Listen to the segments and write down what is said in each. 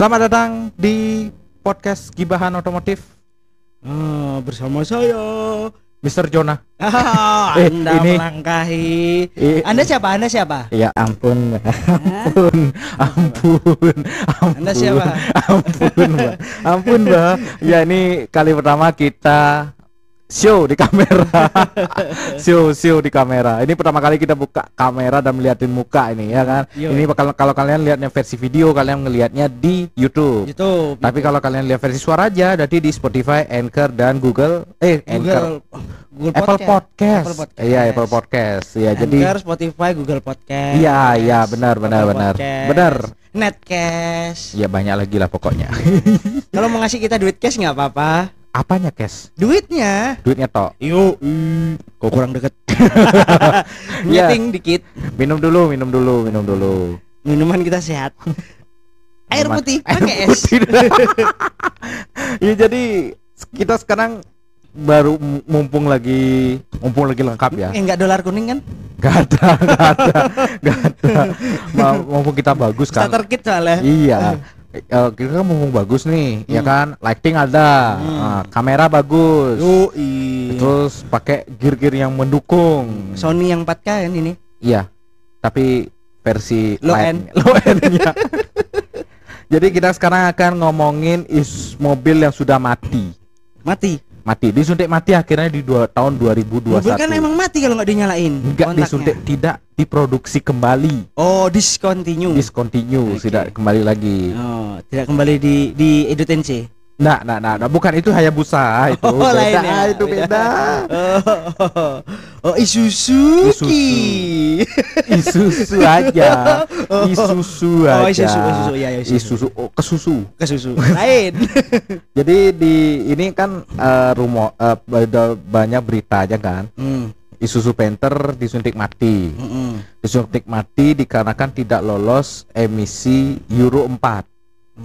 Selamat datang di podcast Gibahan Otomotif Ah, bersama saya. Mr. Jonah Ah, Eh, anda ini- melangkahi. Eh, Anda siapa? Anda siapa? Ya ampun Ampun Ampun Ampun Anda siapa? Ampun Mbak Ampun Mbak Ya ini kali pertama kita Show di kamera Show show di kamera Ini pertama kali kita buka kamera dan melihatin muka ini ya kan Yo. Ini bakal kalau kalian lihatnya versi video Kalian ngelihatnya di Youtube YouTube. Tapi kalau kalian lihat versi suara aja, berarti di Spotify, Anchor dan Google, eh Anchor, Google, Google Apple Podcast, Apple Podcast. iya Apple Podcast, ya jadi, Spotify, Google Podcast. iya iya benar benar Apple benar, Podcast, benar, Netcash. ya banyak lagi lah pokoknya. Kalau mau ngasih kita duit cash nggak apa-apa. Apanya cash? Duitnya. Duitnya tok. Yo, kok kurang deket. Iya. Nyeting dikit. Minum dulu, minum dulu, minum dulu. Minuman kita sehat. Air Minuman- putih Air pakai es. ya jadi kita sekarang baru mumpung lagi mumpung lagi lengkap ya. Eh, enggak dolar kuning kan? Gak ada, gak ada, gak ada. Ma- Mumpung kita bagus kan. Starter kit soalnya. Iya. Eh, kita kan mumpung bagus nih, ya Hmm. kan? Lighting ada, Hmm. ah, kamera bagus. Yo, Terus pakai gear-gear yang mendukung. Sony yang 4K kan ini. Iya. Tapi versi Low end. low end-nya. Jadi kita sekarang akan ngomongin is mobil yang sudah mati. Mati. Mati, disuntik mati akhirnya di dua, tahun 2021. Mobil kan emang mati kalau nggak dinyalain. enggak kontaknya. disuntik, tidak diproduksi kembali. Oh, discontinue. Discontinue, Oke. tidak kembali lagi. oh, tidak kembali di di Edutense. Nah, nah, nah, nah, bukan itu Hayabusa itu. Oh, beda, lain ya, itu beda. beda. Oh, oh Isuzuki. Isuzu aja. Oh. Isuzu Oh, aja. Isuzu, Isuzu, ya, ya, Isuzu. Isuzu oh, kesusu. Ke susu. Lain. Jadi di ini kan eh, rumor ada banyak berita aja kan. hmm. Isuzu Panther disuntik mati. mm-mm. Disuntik mati dikarenakan tidak lolos emisi Euro 4.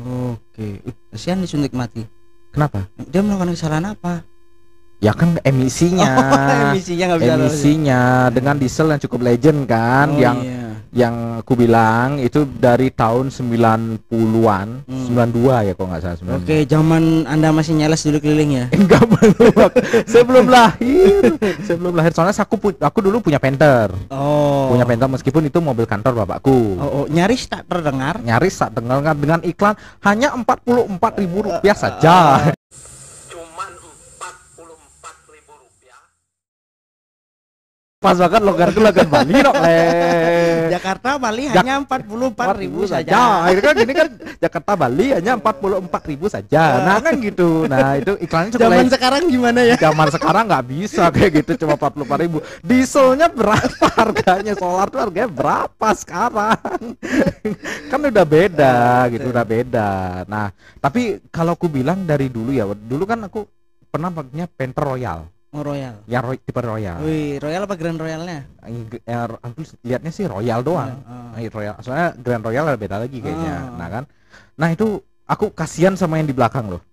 Oke. Ih, Kasihan disuntik mati. Kenapa? Dia melakukan kesalahan apa? Ya kan emisinya. Oh, emisinya nggak bisa lolos. emisinya dengan diesel yang cukup legend kan Oh, yang iya. Yang aku bilang itu dari tahun 90-an, Hmm. 92 ya kalau nggak salah 92. Oke, zaman Anda masih nyales dulu keliling ya. Enggak belum. saya belum lahir. saya belum lahir. Soalnya aku aku dulu punya Panther. Oh. Punya Panther meskipun itu mobil kantor bapakku. Oh, oh, nyaris tak terdengar. Nyaris saat dengar dengan iklan hanya 44.000 ribu rupiah Ah, saja. cuman 44 ribu rupiah Pas banget logarku logar Bali dong, le. Jakarta Bali Jak- hanya 44 ribu saja. Akhirnya kan gini kan Jakarta Bali hanya 44 ribu saja. Nah kan gitu. Nah itu iklannya cukup Zaman sekarang gimana ya? zaman sekarang nggak bisa kayak gitu cuma 44 ribu dieselnya berapa harganya solar tuh harganya berapa sekarang kan udah beda gitu udah beda nah tapi kalau aku bilang dari dulu ya dulu kan aku pernah pakainya Panther Royal Oh, Royal. yang roy, tipe Royal Wih, Royal apa Grand Royalnya? yang aku lihatnya sih Royal doang Ah, Nah, Royal soalnya Grand Royal beda lagi kayaknya Ah. nah kan nah itu aku kasihan sama yang di belakang loh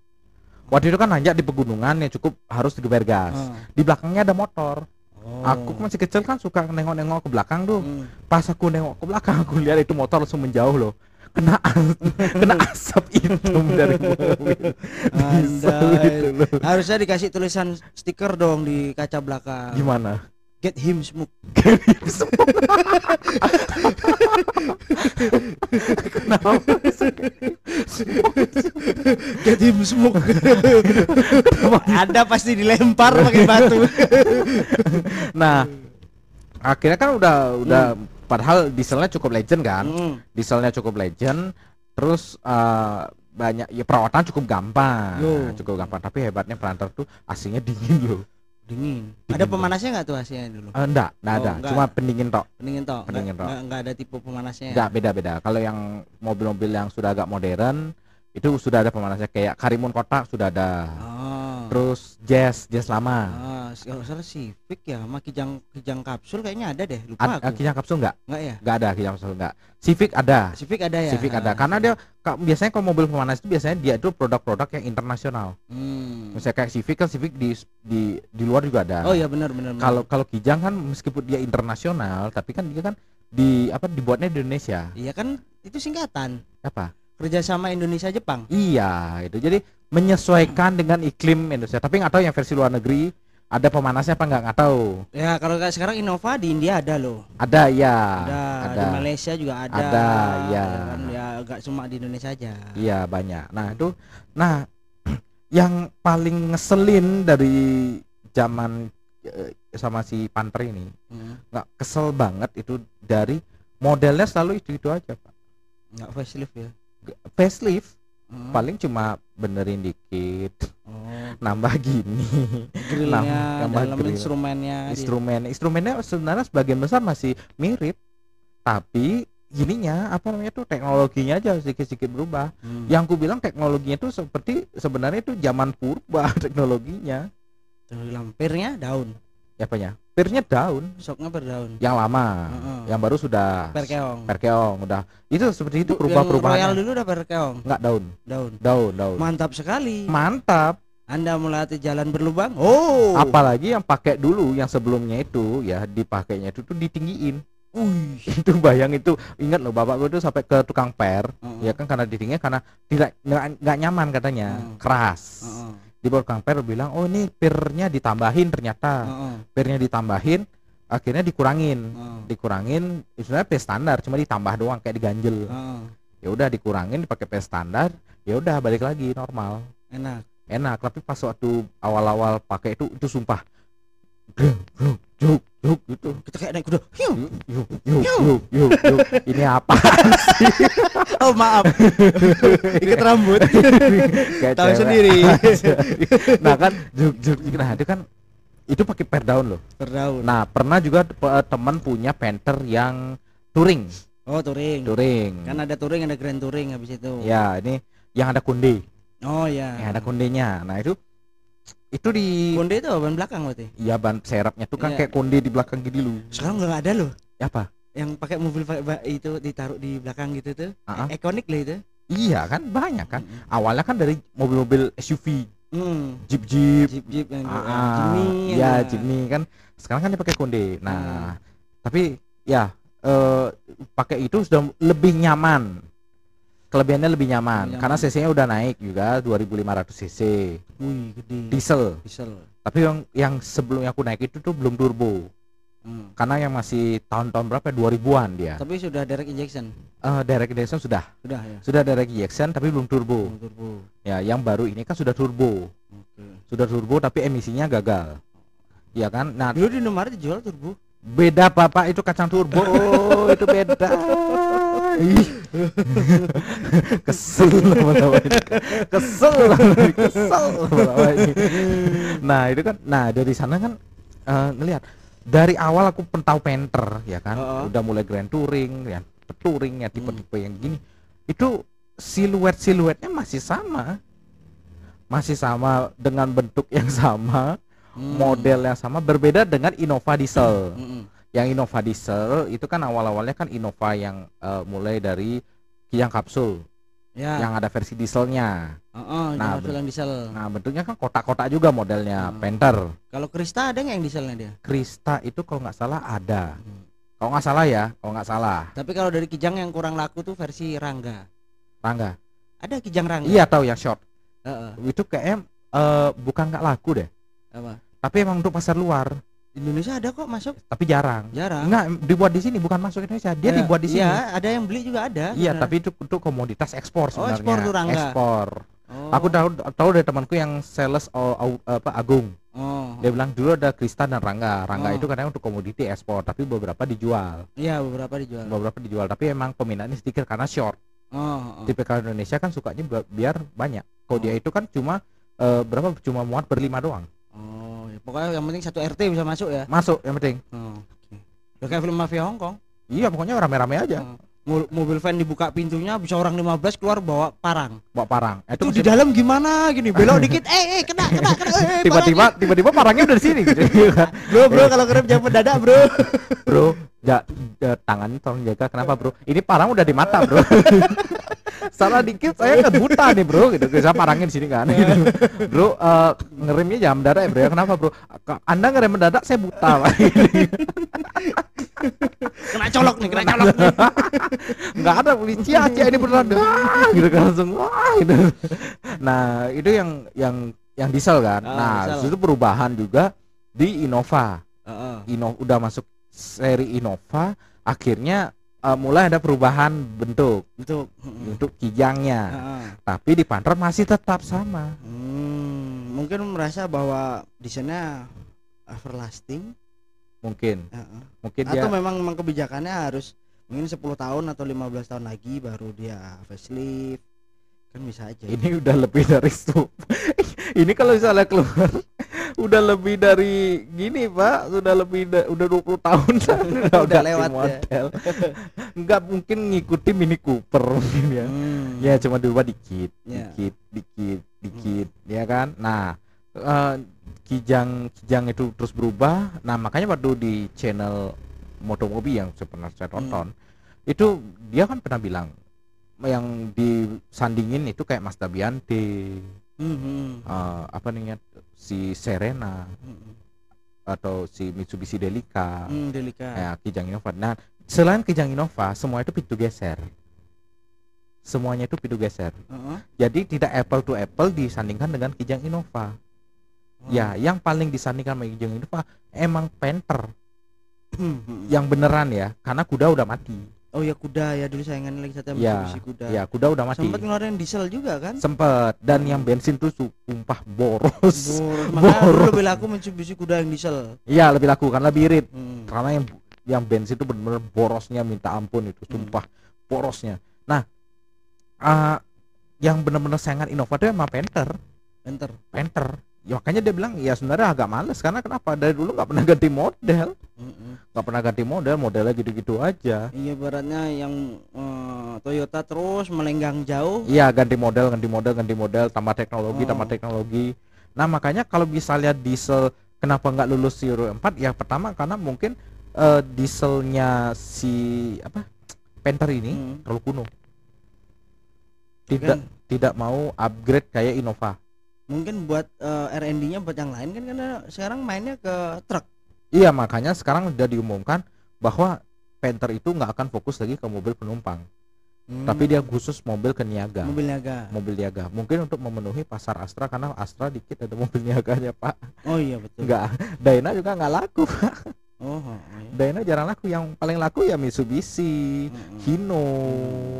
waktu itu kan nanjak di pegunungan ya cukup harus digeber gas ah. di belakangnya ada motor Oh. Aku masih kecil kan suka nengok-nengok ke belakang tuh. Hmm. Pas aku nengok ke belakang aku lihat itu motor langsung menjauh loh. Kena kena asap hitam dari mobil. Itu loh. harusnya dikasih tulisan stiker dong di kaca belakang. Gimana? Get him smoke. Kenapa? Get him smoke. Ada pasti dilempar pakai batu. nah, akhirnya kan udah udah padahal dieselnya cukup legend kan. Hmm. Dieselnya cukup legend. Terus eh, banyak ya perawatan cukup gampang. Yo. Cukup gampang, tapi hebatnya Panther tuh aslinya dingin loh. Dingin. Dingin Ada pemanasnya nggak tuh hasilnya dulu? Eh, enggak, enggak Oh, ada. enggak. Cuma pendingin tok. Pendingin toh. Pendingin toh. Nggak nggak ada tipe pemanasnya. ya? Enggak beda-beda. Kalau yang mobil-mobil yang sudah agak modern itu sudah ada pemanasnya kayak Karimun Kota sudah ada. Oh. Terus Jazz, Jazz lama. Ah, kalau salah Civic ya, sama kijang kijang kapsul kayaknya ada deh, lupa Ad, aku. kijang kapsul enggak? Enggak ya? Enggak ada kijang kapsul enggak. Civic ada. Civic ada ya? Civic ada. Ah, Karena dia biasanya kalau mobil pemanas itu biasanya dia itu produk-produk yang internasional. Hmm. Misalnya kayak Civic kan Civic di di di luar juga ada. Oh iya benar. benar. Kalau kalau Kijang kan meskipun dia internasional, tapi kan dia kan di apa dibuatnya di Indonesia. Iya kan itu singkatan. Apa? kerjasama Indonesia Jepang. Iya, itu jadi menyesuaikan dengan iklim Indonesia. Tapi nggak tahu yang versi luar negeri ada pemanasnya apa nggak nggak tahu. Ya kalau kayak sekarang Innova di India ada loh. Ada ya, ada, ada. di Malaysia juga ada. Ada, ya. kan? ya agak cuma di Indonesia aja. Iya banyak. Nah itu, nah yang paling ngeselin dari zaman eh, sama si Panther ini Hmm. nggak kesel banget itu dari modelnya selalu itu itu aja pak. Nggak facelift ya. Facelift Hmm. paling cuma benerin dikit, Oh, nambah gini. grillnya, nambah dalam grill. instrumennya. di- instrumen instrumennya sebenarnya sebagian besar masih mirip tapi gininya apa namanya tuh teknologinya aja sedikit-sedikit berubah Hmm. yang ku bilang teknologinya tuh seperti sebenarnya itu zaman purba teknologinya lampirnya daun, apanya pirnya daun soknya berdaun. yang lama Heeh. yang baru sudah Perkeong. perkeong udah itu seperti itu Yang berubah Royal dulu udah perkeong, nggak daun daun. daun daun Mantap sekali. mantap Anda melatih jalan berlubang. Oh. apalagi yang pakai dulu yang sebelumnya itu ya dipakainya itu tuh ditinggiin Wih. itu bayang itu ingat loh bapak gue tuh sampai ke tukang per Heeh. ya kan karena ditingginya karena tidak nggak nyaman katanya Hmm. keras Heeh. Di tukang per bilang oh ini pirnya ditambahin ternyata Heeh. pirnya ditambahin akhirnya dikurangin Heeh. dikurangin sebenarnya P standar cuma ditambah doang kayak diganjel Heeh. ya udah dikurangin dipakai P standar ya udah balik lagi normal Enak. enak tapi pas waktu awal-awal pakai itu itu sumpah grung, juk juk gitu Kita kayak naik kuda. Yuk yuk yuk yuk yuk yuk ini apa Oh maaf. Ikat rambut. Tahu sendiri. nah kan juk juk nah itu kan itu pakai per daun loh Berdaun. nah pernah juga eh, teman punya penter yang touring Oh touring. touring Kan ada touring, ada grand touring habis itu. ya ini yang ada kunde Oh ya. yang ada kundenya nah itu itu di Konde itu ban belakang berarti. ya ban serapnya tuh kan Iya. kayak kunde di belakang gini lu Sekarang nggak ada loh. apa Yang pakai mobil itu ditaruh di belakang gitu tuh. Ah, ah. Ikonik lah itu. iya kan banyak kan Mm-mm. awalnya kan dari mobil-mobil SUV Hmm. jeep jeep Jeep Jeep yang Ah, yang Jimny. ya Jimny kan sekarang kan dia pakai konde Hmm. nah tapi ya eh, pakai itu sudah lebih nyaman kelebihannya lebih nyaman karena nyaman. cc nya udah naik juga 2500 cc Wih gede. diesel Diesel. tapi yang yang sebelum aku naik itu tuh belum turbo Hmm. karena yang masih tahun-tahun berapa 2000-an dia Tapi sudah direct injection. Eh, direct injection sudah Sudah ya. sudah direct injection tapi belum turbo Oh, turbo. ya yang baru ini kan sudah turbo Oke. sudah turbo tapi emisinya gagal ya kan nah Dulu di Indomaret dijual turbo. beda bapak itu kacang turbo Oh, itu beda. kesel lama-lama ini kesel lama-lama ini. kesel lama-lama ini. nah itu kan nah dari sana kan eh, ngelihat dari awal aku pentau penter ya kan Heeh. udah mulai grand touring ya touring ya tipe-tipe yang gini itu siluet siluetnya masih sama masih sama dengan bentuk yang sama Hmm. model yang sama berbeda dengan Innova diesel Mm-mm. Yang Innova diesel itu kan awal-awalnya kan Innova yang eh, mulai dari kijang kapsul Ya. yang ada versi dieselnya Heeh, Nah, nah, ben- yang diesel. nah bentuknya kan kotak-kotak juga modelnya Hmm. Panther Kalau Krista ada nggak yang dieselnya dia? Krista itu kalau nggak salah ada kalau nggak salah ya kalau nggak salah Tapi kalau dari Kijang yang kurang laku tuh versi Rangga. Rangga Ada Kijang Rangga. iya tahu yang short Heeh. itu kayaknya eh, bukan nggak laku deh Apa? tapi emang untuk pasar luar Indonesia ada kok masuk. tapi jarang Jarang. Nggak dibuat di sini bukan masuk Indonesia dia Ya, dibuat di sini Iya, ada yang beli juga ada. Iya, tapi itu untuk komoditas ekspor Oh, sebenarnya. ekspor tuh, Rangga. Ekspor. Oh. Aku tahu tahu dari temanku yang sales o- au- apa Agung. Oh. Dia bilang dulu ada Krista dan Rangga. Rangga Oh. itu kadang untuk komoditi ekspor, tapi beberapa dijual. Iya, beberapa dijual. Beberapa dijual, tapi emang peminatnya sedikit karena short. Oh, oh. Tipikal Indonesia kan sukanya bi- biar banyak. Kalau Oh. dia itu kan cuma eh, berapa cuma muat berlima doang. Oh. Pokoknya yang penting satu RT bisa masuk ya. Masuk yang penting. Oke. Udah kayak film mafia Hong Kong. Iya, pokoknya rame-rame aja. Mo- mobil van dibuka pintunya bisa orang 15 keluar bawa parang. Bawa parang. Eh, Itu Itu di dalam gimana gini belok dikit eh eh kena kena kena eh, eh, tiba-tiba tiba-tiba parangnya udah di sini gitu. parang. bro bro kalau kerem jangan mendadak bro bro ja, ja- tangannya tolong jaga kenapa bro ini parang udah di mata bro salah dikit saya nggak buta nih bro. Gitu. Saya parangin di sini kan. Gitu. bro eh, ngeremnya jam mendadak ya bro ya. Kenapa bro? Anda ngerem mendadak saya buta Pak. kena colok nih kena colok nih. Nggak ada polisi aja ini beneran. Ah, gitu kan langsung wah gitu. nah itu yang yang yang diesel kan. Ah, nah diesel. itu perubahan juga di Innova. Heeh. Ino udah masuk seri Innova akhirnya eh, mulai ada perubahan bentuk. Untuk heeh. untuk kijangnya. Heeh. tapi di Panther masih tetap sama. Hmm, mungkin merasa bahwa desainnya everlasting. Mungkin. Heeh. mungkin atau dia memang memang kebijakannya harus mungkin 10 tahun atau 15 tahun lagi baru dia facelift. Kan bisa aja. Ini udah lebih dari itu ini kalau misalnya keluar udah lebih dari gini pak. Sudah lebih da- udah 20 tahun. Udah, Udah lewat ya. model. Nggak mungkin ngikuti Mini Cooper mungkin ya. Hmm. ya cuma diubah dikit Ya. dikit dikit dikit ya kan? Nah eh, kijang kijang itu terus berubah. Nah makanya waktu di channel Motomobi yang saya pernah saya tonton itu dia kan pernah bilang yang disandingin itu kayak Mas Dabiante Hmm, hmm. eh, apa namanya si Serena Hmm, atau si Mitsubishi Delica. Hmm, delika ya Kijang Innova. Nah selain Kijang Innova semua itu pintu geser. Semuanya itu pintu geser. Heeh. jadi tidak apple to apple disandingkan dengan Kijang Innova. Oh. ya yang paling disandingkan sama Kijang Innova emang Panther. Hmm, hmm. yang beneran ya karena kuda udah mati oh ya kuda ya dulu sayangan lagi satu Ya, kuda. ya kuda udah mati. Sempat ngeluarin diesel juga kan? Sempet. Dan yang bensin tuh sumpah boros. Boros. makanya Boros. lebih laku Mitsubishi kuda yang diesel. Iya lebih laku karena lebih irit. Hmm. karena yang yang bensin itu bener-bener borosnya minta ampun itu Hmm. sumpah borosnya. Nah eh, yang bener-bener sayangan Innova itu emang Panther. Enter Panther ya, makanya dia bilang ya sebenarnya agak males karena kenapa? Dari dulu nggak pernah ganti model. Nggak pernah ganti model modelnya gitu-gitu aja. Iya baratnya yang eh, Toyota terus melenggang jauh. iya ganti model ganti model ganti model tambah teknologi Oh. tambah teknologi. Nah makanya kalau misalnya diesel kenapa nggak lulus Euro 4 ya pertama karena mungkin eh, dieselnya si apa Panther ini Hmm. terlalu kuno. Tidak Kan, tidak mau upgrade kayak Innova mungkin buat eh, R&D-nya buat yang lain kan karena sekarang mainnya ke truk. iya makanya sekarang udah diumumkan bahwa Panther itu nggak akan fokus lagi ke mobil penumpang Hmm. tapi dia khusus mobil ke niaga mobil niaga. mobil niaga mungkin untuk memenuhi pasar Astra karena Astra dikit ada mobil niaganya pak Oh iya betul. nggak Dyna juga nggak laku Oh, oh, iya. Dyna jarang laku yang paling laku ya Mitsubishi Mm-mm. Hino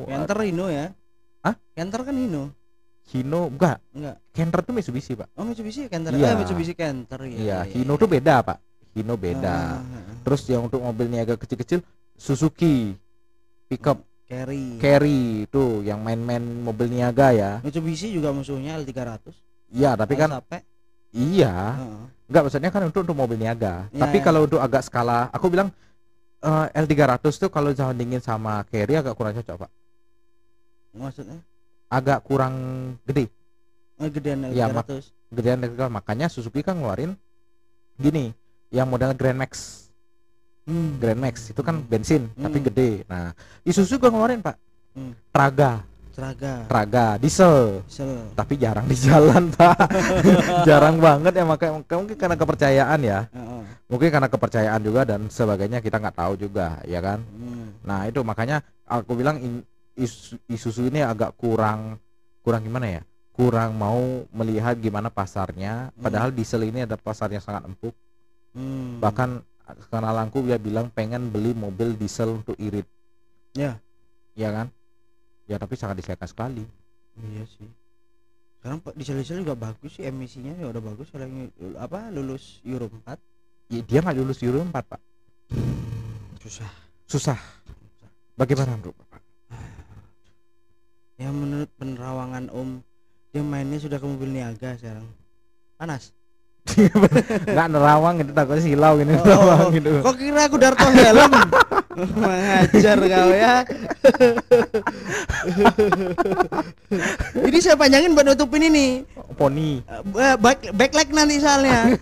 Canter Hino ya? Hah? Canter kan Hino. Hino enggak Enggak. Canter tuh Mitsubishi pak Oh Mitsubishi Canter. Iya. Eh Mitsubishi Canter ya. iya Hino tuh beda pak Hino beda Ah, ah, ah. terus yang untuk mobil niaga kecil-kecil Suzuki pickup Carry. carry itu yang main-main mobil niaga ya Mitsubishi juga musuhnya L300. iya tapi kan Sampai. iya Enggak maksudnya kan untuk untuk mobil niaga. Ya, Tapi ya. kalau untuk agak skala, aku bilang eh, L300 tuh kalau dingin sama carry agak kurang cocok, Pak. Maksudnya? Agak kurang gede. Gedean Iya, mak- L300. Gedean L300. makanya Suzuki kan ngeluarin gini, yang model Grand Max. Hmm. Grand Max itu kan Hmm. bensin tapi Hmm. gede. Nah, Isuzu juga ngeluarin, Pak. Hmm. Traga, Traga. Traga, diesel. Diesel. Tapi jarang di jalan, Pak. jarang banget ya makanya mungkin karena kepercayaan ya. Heeh. Mungkin karena kepercayaan juga dan sebagainya kita nggak tahu juga, ya kan? Hmm. Nah itu makanya aku bilang in, Isuzu ini agak kurang kurang gimana ya? Kurang mau melihat gimana pasarnya. Hmm. Padahal diesel ini ada pasar yang sangat empuk. Hmm. Bahkan kenalanku dia bilang pengen beli mobil diesel untuk irit. Ya. Ya kan? Ya tapi sangat disayangkan sekali. Iya sih. Sekarang Pak diesel-diesel juga bagus sih emisinya ya udah bagus kalau yang apa lulus Euro 4. Ya, dia nggak lulus Euro 4 pak. Susah. Susah. Bagaimana menurut Bapak? Ya menurut penerawangan Om dia mainnya sudah ke mobil niaga sekarang. Panas. nggak nerawang itu takutnya silau gini Oh, nerawang oh, gitu. Kok kira aku Darto Helm? Mengajar kau ya. Ini saya panjangin buat nutupin ini. Poni. Eh, back backlight nanti soalnya.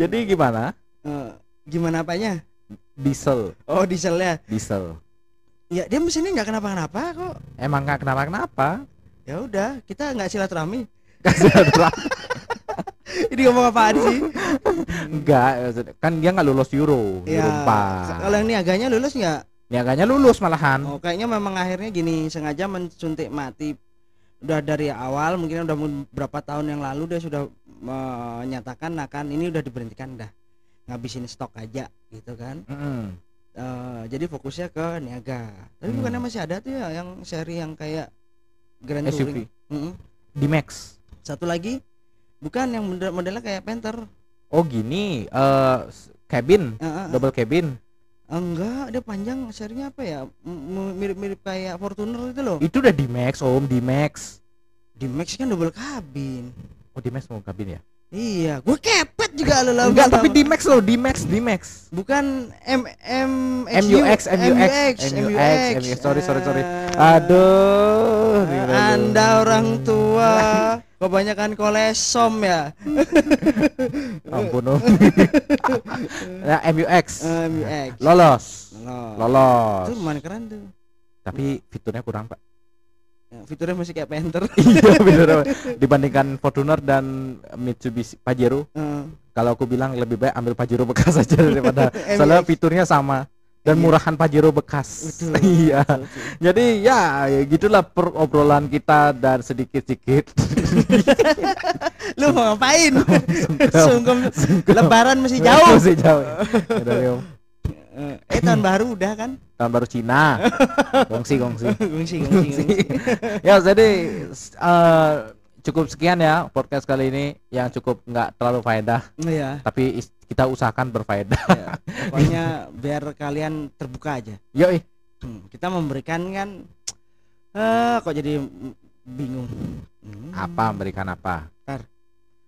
Jadi gimana? Eh, gimana apanya? Diesel, Oh dieselnya. diesel. Ya dia mesinnya nggak kenapa-kenapa kok. Emang nggak kenapa-kenapa. Ya udah kita nggak silaturahmi. Aturan. Ini ngomong apaan sih? Enggak, kan dia nggak lulus Euro, Euro Ya, 4. kalau yang niaganya lulus nggak? Niaganya lulus malahan. Oh, kayaknya memang akhirnya gini, sengaja mensuntik mati. Udah dari awal, mungkin udah beberapa tahun yang lalu dia sudah menyatakan akan ini udah diberhentikan dah. Ngabisin stok aja gitu kan. Mm-mm. Eh, jadi fokusnya ke niaga. Tapi Hmm. bukannya masih ada tuh ya yang seri yang kayak Grand SUV. Touring. Mm-mm. Di Max. Satu lagi bukan yang model modelnya kayak Panther. Oh gini, eh s- cabin, eh, eh. double cabin. enggak, dia panjang serinya apa ya? Mirip-mirip kayak Fortuner itu loh. Itu udah di Max, Om, di Max. Di Max kan double kabin. Oh, di Max mau kabin ya? Iya, gue kepet juga lo lama. Enggak, tapi di Max loh, di Max, di Max. bukan M M MUX, MUX, MUX, MUX. Sorry, sorry, sorry. Aduh. Anda orang tua kebanyakan kolesom ya. Ampun, Om. ya, MUX. Eh, MUX. Lolos. Lolos. Itu lumayan keren tuh. Tapi fiturnya kurang, Pak. Ya, fiturnya masih kayak Panther. Iya. Pak. Dibandingkan Fortuner dan Mitsubishi Pajero, Eh, kalau aku bilang lebih baik ambil Pajero bekas aja daripada soalnya fiturnya sama dan Iya. murahan Pajero bekas. Betul. iya. betul, betul. Jadi ya, ya gitulah per obrolan kita dan sedikit-sedikit Lu mau ngapain? Sungkem. Lebaran masih jauh. Masih jauh. Eh, eh tahun baru udah kan? Tahun baru Cina. Gongsi gongsi. gongsi, gongsi, gongsi. ya jadi eh, cukup sekian ya podcast kali ini yang cukup nggak terlalu faedah Iya. tapi kita usahakan berfaedah. ya. Pokoknya biar kalian terbuka aja. Yoi. Hmm, kita memberikan kan eh kok jadi bingung. Hmm. Apa memberikan apa?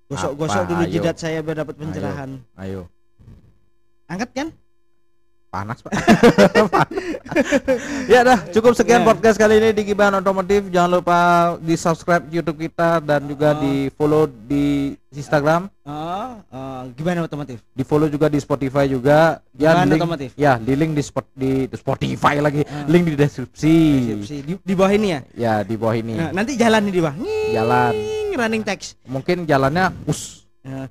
Gosok-gosok Apa? dulu Ayo. jidat saya biar dapat pencerahan. Ayo. Angkat kan? Panas, Pak. ya dah, cukup sekian Ya. podcast kali ini di Gibahan Otomotif. Jangan lupa di subscribe YouTube kita dan juga Oh. di follow di Instagram, Oh, oh, gimana otomotif? di follow juga di Spotify juga. Ya, Gibahan link, Otomotif. ya di link di, spot, di, di Spotify lagi, Ah. link di deskripsi. Deskripsi. Di, di bawah ini ya. Ya di bawah ini. Nah, nanti jalan nih di bawah. Nging, Jalan. running text. Mungkin jalannya us. Nah,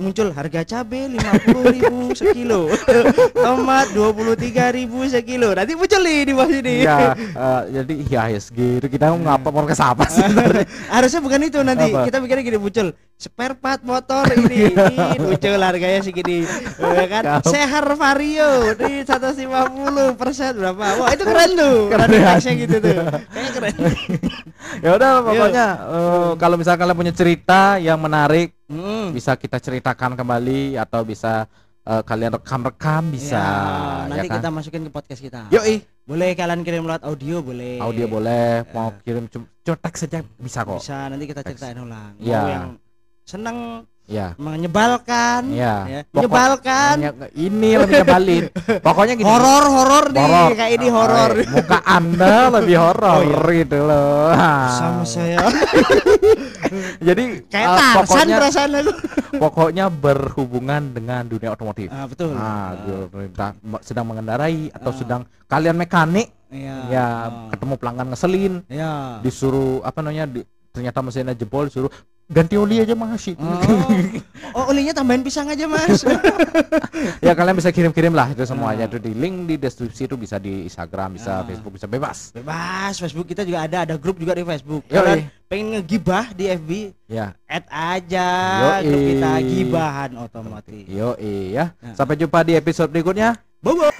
muncul harga cabai 50.000 sekilo. Tomat 23.000 sekilo. Nanti muncul nih di bawah sini. Ya, eh, jadi ya IHSG itu kita mau ngapa podcast apa sih sebenarnya? Harusnya bukan itu nanti. Apa? Kita pikirnya gini muncul spare part motor ini, ini muncul harganya segini. Ya kan? Sehar Vario di 150 persen berapa? Wah itu keren tuh. Keren Keren. gitu tuh. Kayaknya keren. ya udah pokoknya eh, kalau misalkan kalian punya cerita yang menarik Hmm. Bisa kita ceritakan kembali atau bisa eh, kalian rekam-rekam bisa Ya, nanti ya kan? kita masukin ke podcast kita. Yoi, Boleh kalian kirim lewat audio boleh. audio boleh, mau kirim cum- cuma teks saja bisa kok. Bisa nanti kita ceritain ulang. Mau Ya. yang seneng Ya. menyebalkan, Ya. ya. Menyebalkan, ini lebih nyebalin. Pokoknya gini. horor horor nih Horor. kayak ini horor. Muka Anda lebih horor Oh, iya. gitu loh. Sama saya Jadi kayak Tarsan pokoknya perasaan aku. pokoknya berhubungan dengan dunia otomotif. Ah, betul. Nah, Ah, pemerintah sedang mengendarai atau Ah. sedang kalian mekanik Iya. ya Ah, ketemu pelanggan ngeselin Ya. disuruh apa namanya di- ternyata mesinnya jebol disuruh ganti oli aja mas Oh. oh, olinya tambahin pisang aja, Mas. ya kalian bisa kirim-kirim lah itu semuanya itu di link di deskripsi itu bisa di Instagram bisa Ah. Facebook bisa bebas Bebas, Facebook kita juga ada, ada grup juga di Facebook. Kalian pengen ngegibah di FB, ya add aja Yoi. grup kita gibahan otomotif. yo iya Nah. sampai jumpa di episode berikutnya Bobo.